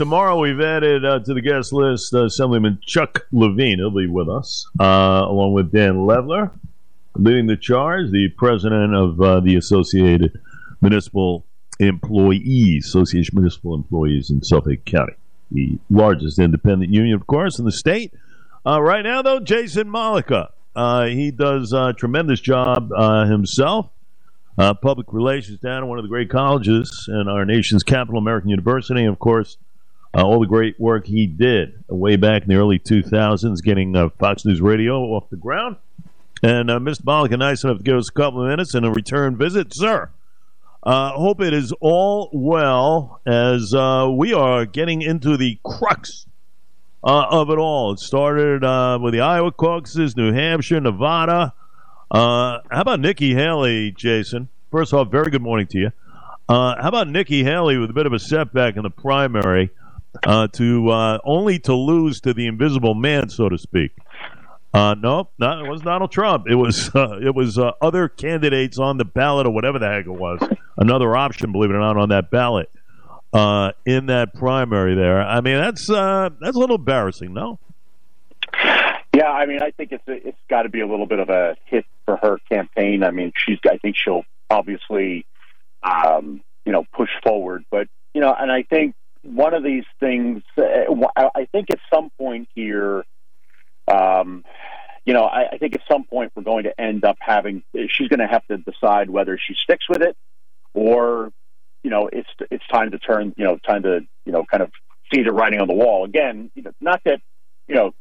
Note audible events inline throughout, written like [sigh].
tomorrow we've added uh, to the guest list uh, Assemblyman Chuck Lavine. He'll be with us, uh, along with Dan Levler, leading the charge, the president of uh, the Associated Municipal Employees, Association Municipal Employees in Suffolk County, the largest independent union, of course, in the state. Uh, right now, though, Jason Mollica. Uh, he does a tremendous job himself public relations down at one of the great colleges in our nation's capital, American University. Of course, uh, all the great work he did way back in the early 2000s, getting uh, Fox News Radio off the ground. And uh, Mr. Mollica, nice enough to give us a couple of minutes and a return visit, sir. Uh, hope it is all well as uh, we are getting into the crux uh, of it all. It started with the Iowa caucuses, New Hampshire, Nevada. Uh, how about Nikki Haley, Jason? First off, very good morning to you. Uh, how about Nikki Haley with a bit of a setback in the primary uh, to uh, only to lose to the invisible man, so to speak? Uh, no, no, it was Donald Trump. It was [laughs] uh, it was uh, other candidates on the ballot or whatever the heck it was. Another option, believe it or not, on that ballot uh, in that primary. There, I mean, that's uh, that's a little embarrassing, no? Yeah, I mean, I think it's it's got to be a little bit of a hit for her campaign. I mean, she's I think she'll obviously um, you know push forward, but you know, and I think one of these things, uh, I think at some point here, um, you know, I, I think at some point we're going to end up having she's going to have to decide whether she sticks with it or you know it's it's time to turn you know time to you know kind of see the writing on the wall again. You know, not that you know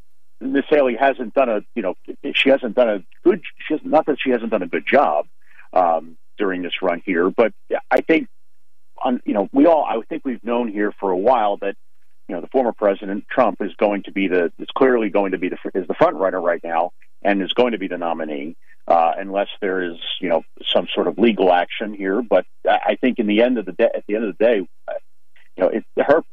Miss Haley hasn't done a, you know, she hasn't done a good, she has, not that she hasn't done a good job um, during this run here, but I think, on, you know, we all, I think we've known here for a while that, you know, the former president Trump is going to be the, is clearly going to be the, is the front runner right now and is going to be the nominee, uh, unless there is, you know, some sort of legal action here. But I think in the end of the day, at the end of the day, you know, it, her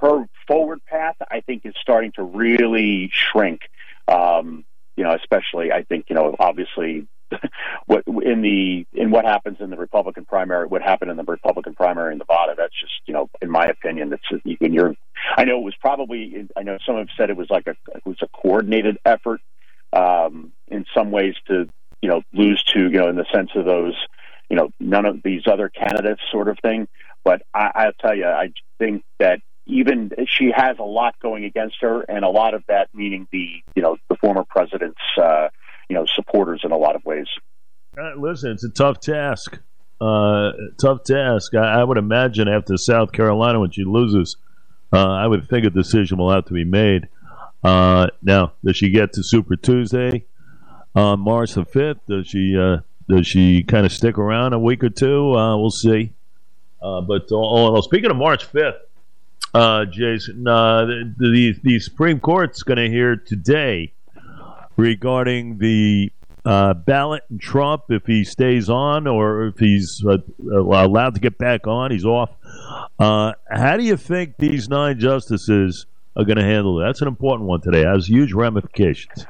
her forward path, I think, is starting to really shrink. Um, you know, especially I think you know, obviously, [laughs] what in the in what happens in the Republican primary, what happened in the Republican primary in Nevada. That's just you know, in my opinion, that's in your. I know it was probably. I know some have said it was like a it was a coordinated effort um, in some ways to you know lose to you know in the sense of those you know none of these other candidates sort of thing. But I, I'll tell you, I think that even she has a lot going against her, and a lot of that meaning the you know the former president's uh, you know supporters in a lot of ways. Uh, listen, it's a tough task. Uh, tough task. I, I, would imagine after South Carolina, when she loses, uh, I would think a decision will have to be made. Uh, now, does she get to Super Tuesday on March the fifth? Does she uh, does she kind of stick around a week or two? we'll see. but all, speaking of March fifth, uh, Jason. Uh, the, the, the Supreme Court's going to hear today regarding the uh, ballot and Trump if he stays on or if he's uh, allowed to get back on. He's off. Uh, how do you think these nine justices are going to handle it? That's an important one today. It has huge ramifications.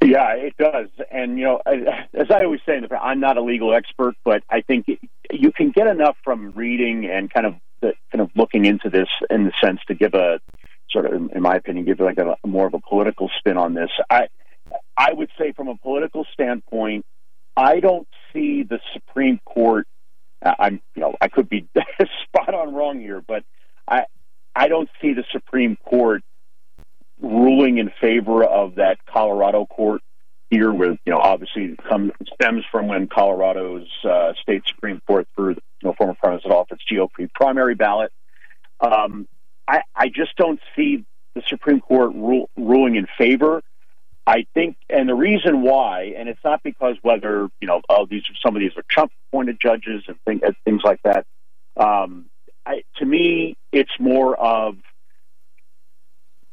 Yeah, it does. And, you know, as I always say, I'm not a legal expert, but I think you can get enough from reading and kind of the, kind of looking into this in the sense to give a sort of, in my opinion, give like a more of a political spin on this. I I would say from a political standpoint, I don't see the Supreme Court. I'm you know I could be [laughs] spot on wrong here, but I I don't see the Supreme Court ruling in favor of that Colorado court here, with you know obviously comes stems from when Colorado's uh, state Supreme Court threw you know, former president off its GOP primary ballot. Um, I, I just don't see the Supreme Court rule, ruling in favor. I think, and the reason why, and it's not because whether you know, oh, these some of these are Trump-appointed judges and things, things like that. Um, I, to me, it's more of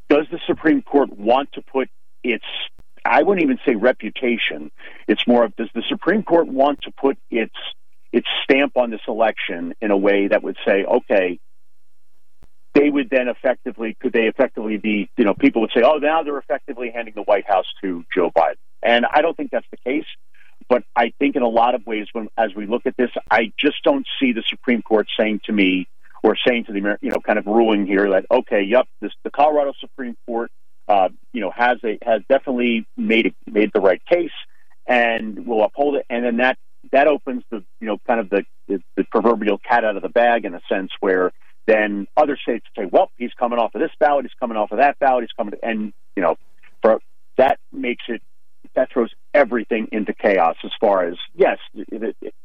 does the Supreme Court want to put its I wouldn't even say reputation. It's more of does the Supreme Court want to put its its stamp on this election in a way that would say, okay, they would then effectively could they effectively be you know people would say, oh, now they're effectively handing the White House to Joe Biden, and I don't think that's the case. But I think in a lot of ways, when as we look at this, I just don't see the Supreme Court saying to me, or saying to the you know kind of ruling here that okay, yep, this the Colorado Supreme Court uh, you know has a has definitely made it, made the right case and will uphold it, and then that that opens the you know kind of the, the the proverbial cat out of the bag in a sense where then other states say, well, he's coming off of this ballot, he's coming off of that ballot, he's coming, and you know, for that makes it that throws everything into chaos as far as yes,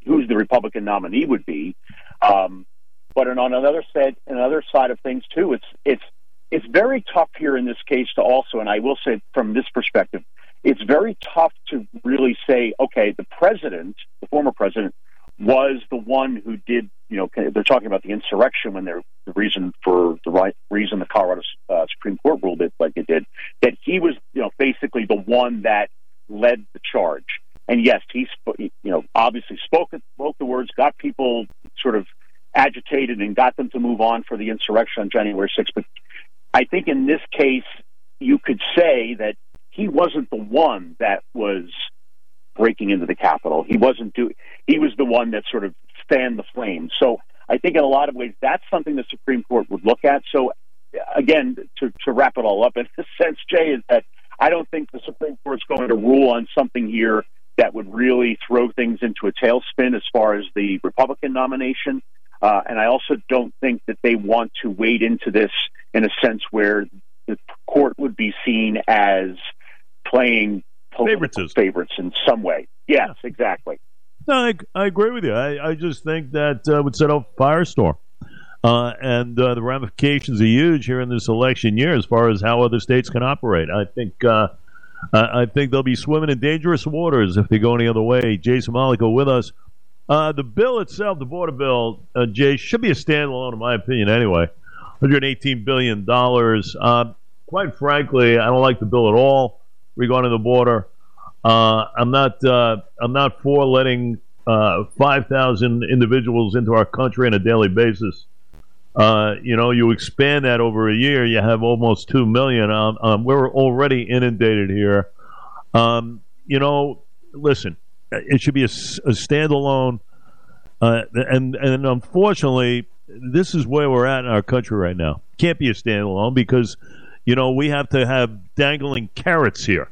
who's the Republican nominee would be, um, but on another side, another side of things too, it's it's it's very tough here in this case to also, and I will say from this perspective, it's very tough to really say, okay, the president, the former president, was the one who did, you know, they're talking about the insurrection when they're the reason for the right reason the Colorado uh, Supreme Court ruled it like it did, that he was, you know, basically the one that led the charge. And yes, he, you know, obviously spoke spoke the words, got people sort of agitated, and got them to move on for the insurrection on January 6th. But I think in this case, you could say that he wasn't the one that was breaking into the Capitol. He wasn't doing. He was the one that sort of fanned the flames. So I think in a lot of ways that's something the Supreme Court would look at. So again, to to wrap it all up in a [laughs] sense, Jay, is that I don't think the Supreme Court's going to rule on something here that would really throw things into a tailspin as far as the Republican nomination. Uh, and I also don't think that they want to wade into this in a sense where the court would be seen as playing favorites favorites in some way. Yes, yeah. exactly. No, I, I, agree with you. I, I just think that uh, would set off a firestorm. Uh, and uh, the ramifications are huge here in this election year as far as how other states can operate. I think uh, I think they'll be swimming in dangerous waters if they go any other way. Jason Monaco with us. Uh, the bill itself, the border bill, uh, Jay, should be a standalone, in my opinion, anyway. $118 billion. Uh, quite frankly, I don't like the bill at all regarding the border. Uh, I'm not. Uh, I'm not for letting uh, 5,000 individuals into our country on a daily basis. Uh, you know, you expand that over a year, you have almost two million. Um, um, we're already inundated here. Um, you know, listen, it should be a, a standalone, uh, and and unfortunately, this is where we're at in our country right now. Can't be a standalone because you know, we have to have dangling carrots here.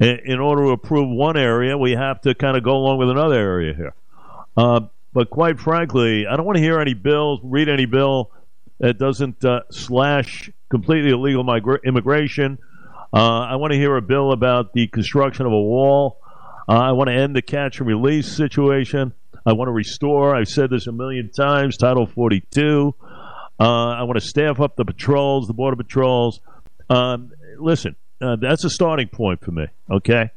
In order to approve one area, we have to kind of go along with another area here. Uh, but quite frankly, I don't want to hear any bills, read any bill that doesn't uh, slash completely illegal migra- immigration. Uh, I want to hear a bill about the construction of a wall. Uh, I want to end the catch and release situation. I want to restore, I've said this a million times, Title 42. Uh, I want to staff up the patrols, the Border Patrols. Um, listen, uh, that's a starting point for me. Okay,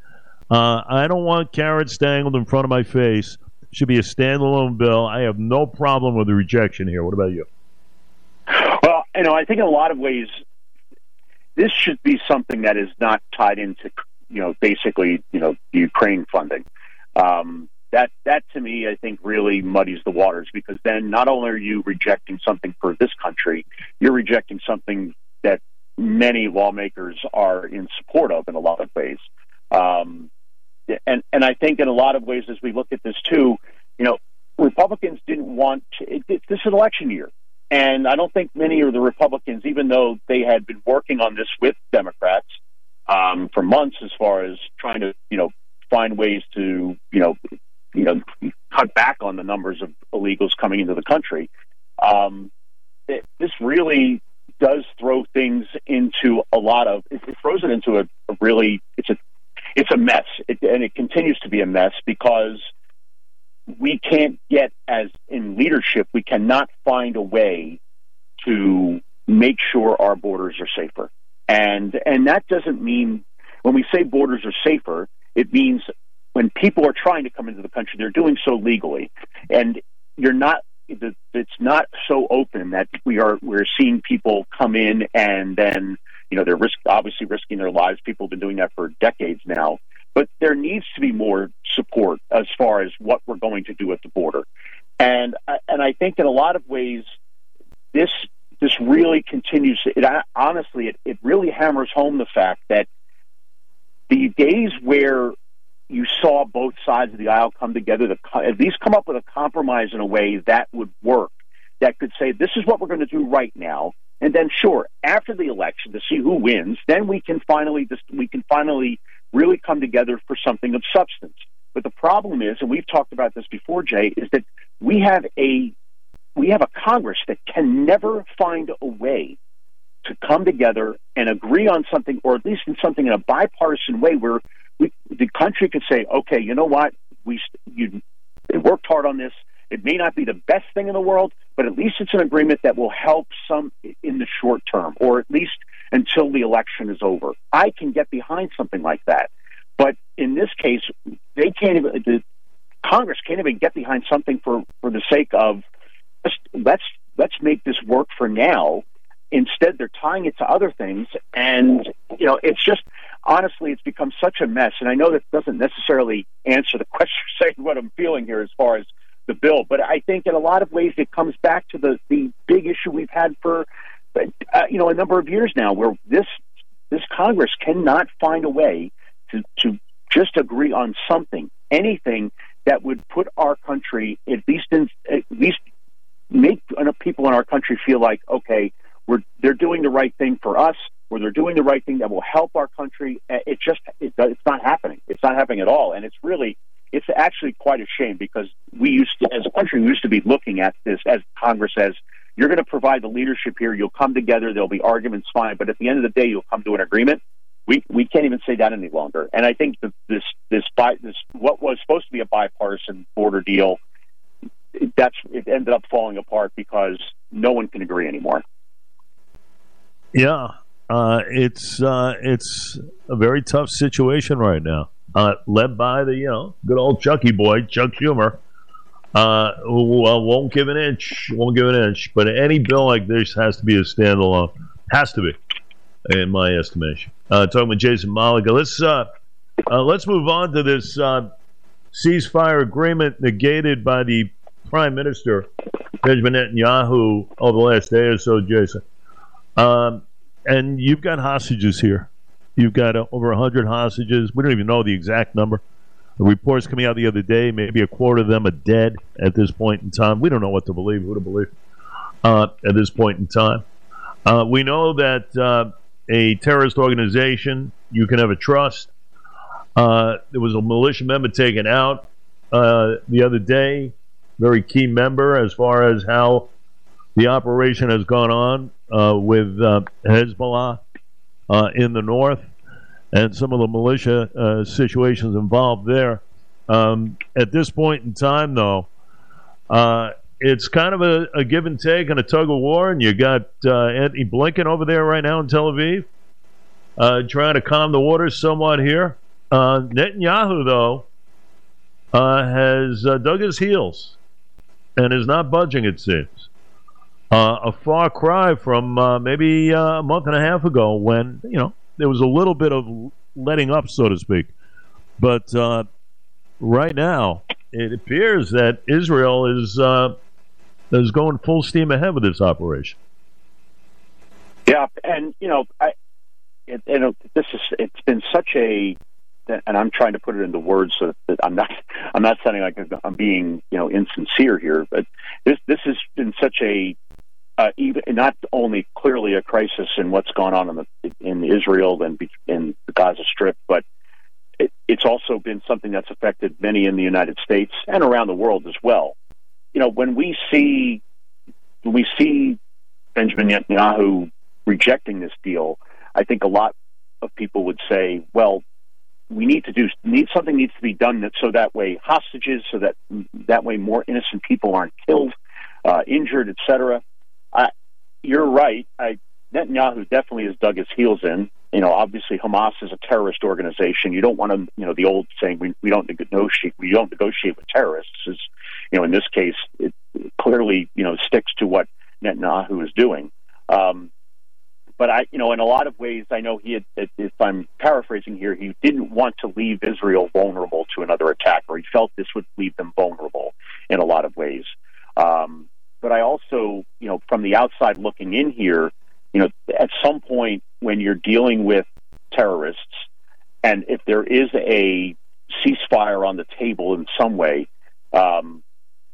uh, I don't want carrots dangled in front of my face. Should be a standalone bill. I have no problem with the rejection here. What about you? Well, you know, I think in a lot of ways, this should be something that is not tied into, you know, basically, you know, Ukraine funding. Um, that that to me, I think, really muddies the waters because then not only are you rejecting something for this country, you're rejecting something that many lawmakers are in support of in a lot of ways. Um, and and I think in a lot of ways, as we look at this too, you know, Republicans didn't want to, it, it, this is election year, and I don't think many of the Republicans, even though they had been working on this with Democrats um, for months, as far as trying to you know find ways to you know you know cut back on the numbers of illegals coming into the country. Um, it, this really does throw things into a lot of it, throws it into a, a really it's a it's a mess. It, and it continues to be a mess because we can't get as in leadership we cannot find a way to make sure our borders are safer. And and that doesn't mean when we say borders are safer it means when people are trying to come into the country they're doing so legally. And you're not it's not so open that we are we're seeing people come in and then you know they're risk obviously risking their lives. People have been doing that for decades now, but there needs to be more support as far as what we're going to do at the border, and and I think in a lot of ways this this really continues. It honestly it, it really hammers home the fact that the days where you saw both sides of the aisle come together to at least come up with a compromise in a way that would work. that could say, this is what we're going to do right now. And then, sure, after the election to see who wins, then we can finally just, we can finally really come together for something of substance. But the problem is, and we've talked about this before, Jay, is that we have a we have a Congress that can never find a way to come together and agree on something, or at least in something in a bipartisan way, where we, the country could say, "Okay, you know what? We you they worked hard on this. It may not be the best thing in the world, but at least it's an agreement that will help some in the short term, or at least until the election is over. I can get behind something like that. But in this case, they can't even, the Congress can't even get behind something for, for the sake of let's, let's make this work for now. Instead, they're tying it to other things. And, you know, it's just, honestly, it's become such a mess. And I know that doesn't necessarily answer the [laughs] question, saying what I'm feeling here as far as the bill. But I think in a lot of ways it comes back to the the big issue we've had for uh, you know a number of years now, where this this Congress cannot find a way to to just agree on something, anything that would put our country at least in at least make people in our country feel like okay, we're they're doing the right thing for us, or they're doing the right thing that will help our country. Eh, it just it, it's not happening. It's not happening at all, and it's really it's actually quite a shame because we used to, as a country, we used to be looking at this as Congress as you're going to provide the leadership here. You'll come together. There'll be arguments, fine, but at the end of the day, you'll come to an agreement. We we can't even say that any longer. And I think that this this this what was supposed to be a bipartisan border deal, that's it ended up falling apart because no one can agree anymore. Yeah, uh, it's uh, it's a very tough situation right now uh, led by the you know good old Chucky boy, Chuck Schumer, uh, who won't give an inch, won't give an inch. But any bill like this has to be a standalone, has to be, in my estimation. Uh, talking with Jason Mollica, let's uh, let's move on to this ceasefire agreement negated by the Prime Minister Benjamin Netanyahu over the last day or so, Jason. Um, and you've got hostages here. You've got uh, over 100 hostages. We don't even know the exact number. The reports coming out the other day, maybe a quarter of them are dead at this point in time. We don't know what to believe, who to believe uh, at this point in time. Uh, we know that uh, a terrorist organization you can have a trust. Uh, there was a militia member taken out uh, the other day, very key member as far as how the operation has gone on with Hezbollah uh, in the north and some of the militia uh, situations involved there. Um, at this point in time, though, uh, it's kind of a, a, give and take and a tug of war, and you got uh, Antony Blinken over there right now in Tel Aviv, uh, trying to calm the waters somewhat here. Uh, Netanyahu, though, has dug his heels and is not budging, it seems. Uh, a far cry from uh, maybe uh, a month and a half ago when you know there was a little bit of letting up, so to speak. But uh, right now, it appears that Israel is uh, is going full steam ahead with this operation. Yeah, and you know, I, it, you know, this is it's been such a and I'm trying to put it into words so that I'm not I'm not sounding like I'm being you know insincere here, but this this has been such a uh, even not only clearly a crisis in what's gone on in, the, in Israel and in the Gaza Strip, but it, it's also been something that's affected many in the United States and around the world as well. You know, when we see when we see Benjamin Netanyahu rejecting this deal, I think a lot of people would say, well, we need to do need something needs to be done that, so that way hostages, so that that way more innocent people aren't killed, uh, injured, etc. I, you're right. I, Netanyahu definitely has dug his heels in. You know, obviously Hamas is a terrorist organization. You don't want to, you know, the old saying, we, we don't negotiate, we don't negotiate with terrorists is, you know, in this case, it clearly, you know, sticks to what Netanyahu is doing. Um, but I, you know, in a lot of ways, I know he had, if I'm paraphrasing here, he didn't want to leave Israel vulnerable to another attack, or he felt this would leave them vulnerable in a lot of ways. Um, but I also, you know, from the outside looking in here, you know, at some point when you're dealing with terrorists, and if there is a ceasefire on the table in some way, um,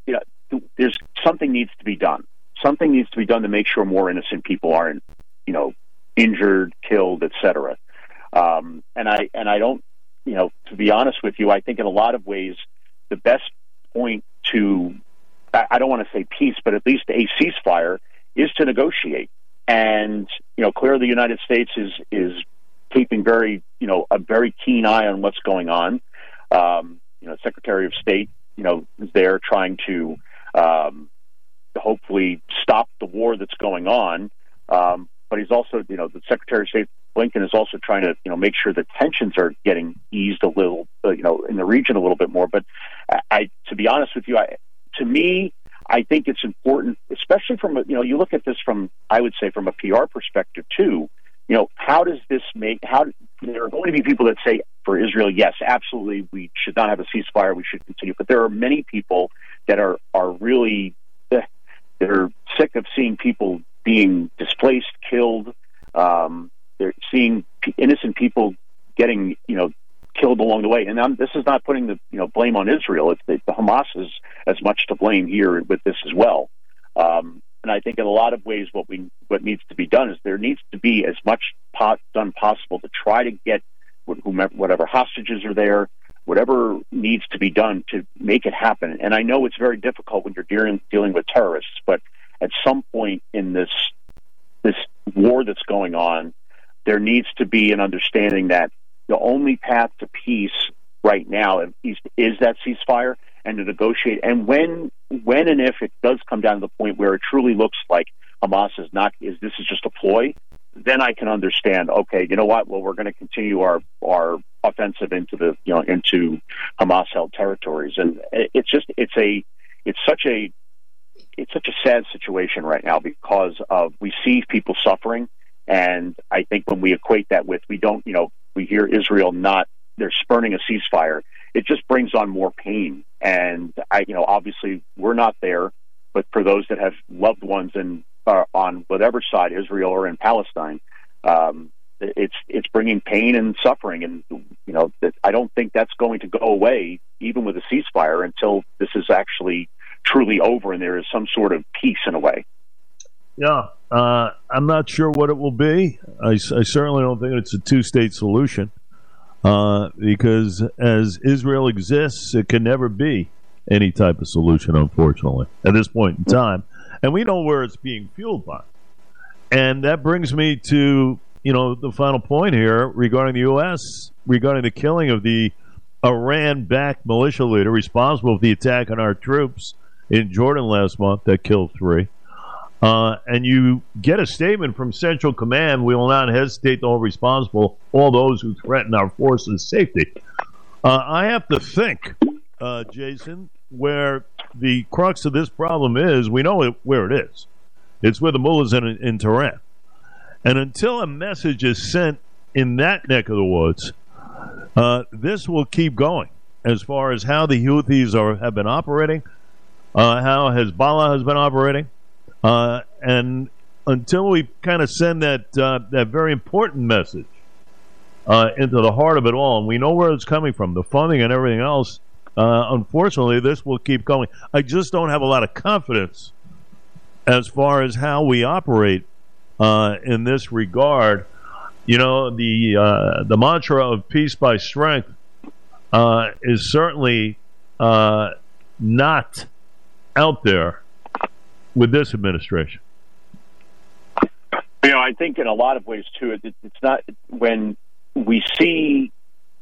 you know, there's something needs to be done. something needs to be done to make sure more innocent people aren't, you know, injured, killed, etc. Um, and I and I don't, you know, to be honest with you, I think in a lot of ways the best point to I don't want to say peace, but at least a ceasefire is to negotiate. And you know, clearly the United States is is keeping very you know a very keen eye on what's going on. Um, you know, Secretary of State, you know, is there trying to um, hopefully stop the war that's going on. Um, but he's also, you know, the Secretary of State Blinken is also trying to, you know, make sure that tensions are getting eased a little, uh, you know, in the region a little bit more. But I, to be honest with you, I, to me, I think it's important, especially from, a, you know, you look at this from, I would say, from a PR perspective too. You know, how does this make? How there are going to be people that say for Israel, yes, absolutely, we should not have a ceasefire, we should continue. But there are many people that are are really they're sick of seeing people being displaced, killed. Um, they're seeing innocent people getting, you know, killed along the way. And I'm, this is not putting the you know blame on Israel. It's the, the Hamas is as much to blame here with this as well. Um, and I think in a lot of ways, what we what needs to be done is there needs to be as much pot done possible to try to get whomever, whatever hostages are there, whatever needs to be done to make it happen. And I know it's very difficult when you're dealing dealing with terrorists, but at some point in this this war that's going on, there needs to be an understanding that the only path to peace right now is, is that ceasefire and to negotiate. And when when and if it does come down to the point where it truly looks like Hamas is not is this is just a ploy, then I can understand. Okay, you know what? Well, we're going to continue our our offensive into the you know into Hamas held territories, and it's just it's a it's such a it's such a sad situation right now because of we see people suffering, and I think when we equate that with we don't you know we hear Israel not they're spurning a ceasefire, it just brings on more pain, and I you know obviously we're not there, but for those that have loved ones and uh, on whatever side, Israel or in Palestine, um, it's it's bringing pain and suffering, and you know I don't think that's going to go away even with a ceasefire until this is actually truly over and there is some sort of peace in a way. Yeah, uh, I'm not sure what it will be. I, I certainly don't think it's a two-state solution uh, because as Israel exists, it can never be any type of solution, unfortunately, at this point in time and we know where it's being fueled by. And that brings me to you know the final point here regarding the U.S. regarding the killing of the Iran-backed militia leader responsible for the attack on our troops in Jordan last month that killed three. Uh, and you get a statement from Central Command, we will not hesitate to hold responsible all those who threaten our forces' safety. Uh, I have to think, uh, Jason, where the crux of this problem is we know it, where it is. It's with the mullahs in, in Tehran. And until a message is sent in that neck of the woods, uh, this will keep going as far as how the Houthis are have been operating, uh, how Hezbollah has been operating, uh, and until we kind of send that uh, that very important message uh, into the heart of it all, and we know where it's coming from, the funding and everything else, uh, unfortunately, this will keep going. I just don't have a lot of confidence as far as how we operate uh, in this regard. You know, the uh, the mantra of peace by strength is certainly not out there with this administration. You know, I think in a lot of ways too, it, it's not when we see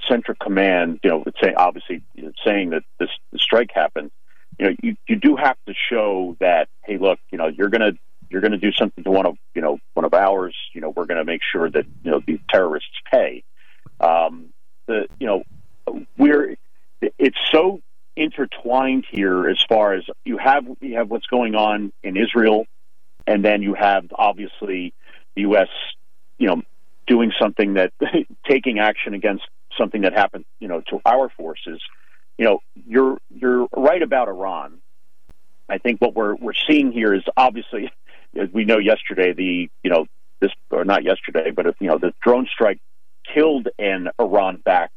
Central Command, you know, say obviously you know, saying that this strike happened, you know, you, you do have to show that, hey, look, you know, you're gonna you're gonna do something to one of you know one of ours. You know, we're gonna make sure that you know these terrorists pay. Um, the you know, we're it's so intertwined here as far as have you have what's going on in Israel, and then you have obviously the U.S. You know, doing something that [laughs] taking action against something that happened, you know, to our forces. You know, you're you're right about Iran. I think what we're we're seeing here is obviously, [laughs] as we know yesterday, the you know this or not yesterday, but if, you know the drone strike killed an Iran-backed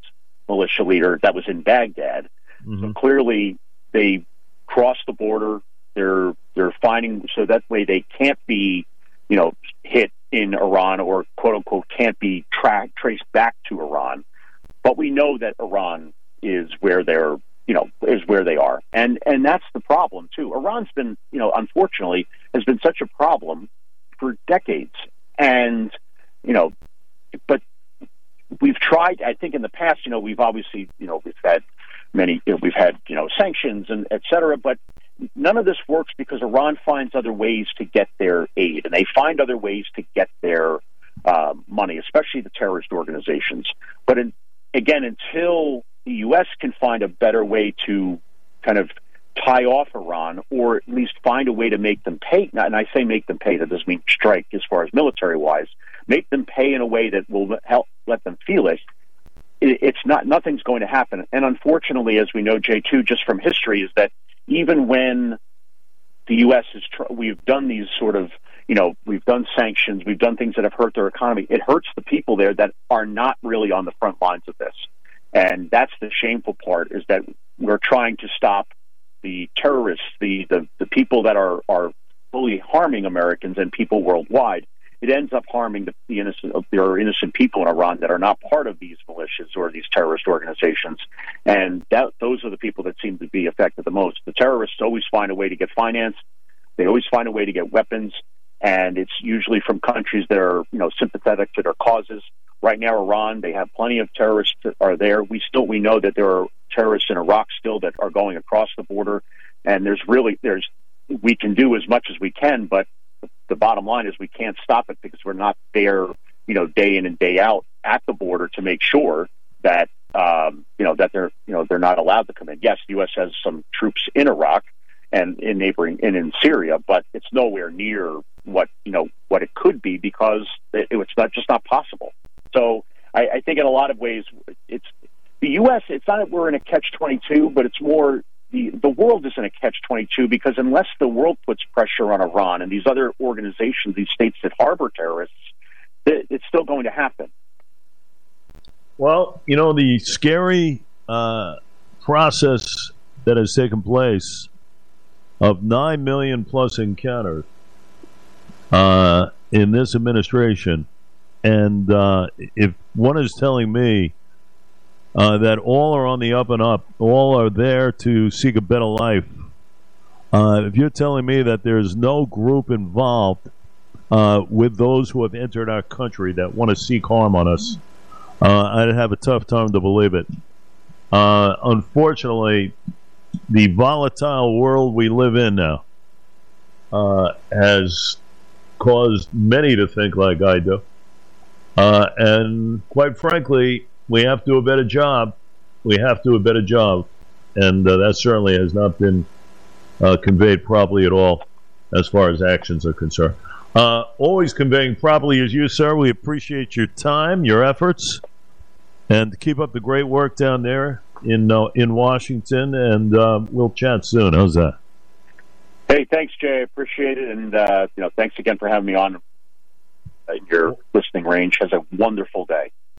militia leader that was in Baghdad. Mm-hmm. So clearly, they crossed the border. They're they're finding so that way they can't be, you know, hit in Iran or quote unquote can't be tracked traced back to Iran. But we know that Iran is where they're you know is where they are, and and that's the problem too. Iran's been you know unfortunately has been such a problem for decades, and you know, but we've tried. I think in the past, you know, we've obviously you know we've had many you know, we've had you know sanctions and et cetera, but none of this works because Iran finds other ways to get their aid, and they find other ways to get their uh, money, especially the terrorist organizations. But in, again, until the U.S. can find a better way to kind of tie off Iran, or at least find a way to make them pay. And I say make them pay. That doesn't mean strike as far as military wise. Make them pay in a way that will help let them feel it. It's not nothing's going to happen. And unfortunately, as we know, Jay two just from history, is that even when the U.S. is tr- we've done these sort of you know we've done sanctions, we've done things that have hurt their economy. It hurts the people there that are not really on the front lines of this. And that's the shameful part is that we're trying to stop the terrorists, the, the, the people that are, are fully harming Americans and people worldwide. It ends up harming the, the innocent. There are innocent people in Iran that are not part of these militias or these terrorist organizations, and that, those are the people that seem to be affected the most. The terrorists always find a way to get finance. They always find a way to get weapons, and it's usually from countries that are you know sympathetic to their causes. Right now, Iran, they have plenty of terrorists that are there. We still we know that there are terrorists in Iraq still that are going across the border, and there's really there's we can do as much as we can, but the bottom line is we can't stop it because we're not there, you know, day in and day out at the border to make sure that um, you know that they're you know they're not allowed to come in. Yes, the U.S. has some troops in Iraq and in neighboring and in Syria, but it's nowhere near what you know what it could be because it, it's not just not possible. So I, I think in a lot of ways, it's the U.S. It's not that we're in a catch twenty two, but it's more the world is in a catch twenty two because unless the world puts pressure on Iran and these other organizations, these states that harbor terrorists, it, it's still going to happen. Well, you know the scary uh, process that has taken place of nine million plus encounters uh, in this administration and uh, if one is telling me uh, that all are on the up and up, all are there to seek a better life, uh, if you're telling me that there's no group involved uh, with those who have entered our country that want to seek harm on us, uh, I'd have a tough time to believe it. Uh, unfortunately, the volatile world we live in now has caused many to think like I do. Uh, and quite frankly, we have to do a better job. We have to do a better job. And uh, that certainly has not been uh, conveyed properly at all as far as actions are concerned. Uh, always conveying properly as you, sir. We appreciate your time, your efforts, and keep up the great work down there in uh, in Washington. And um, we'll chat soon. How's that? Hey, thanks, Jay. Appreciate it, and uh, you know, thanks again for having me on your listening range. Has a wonderful day.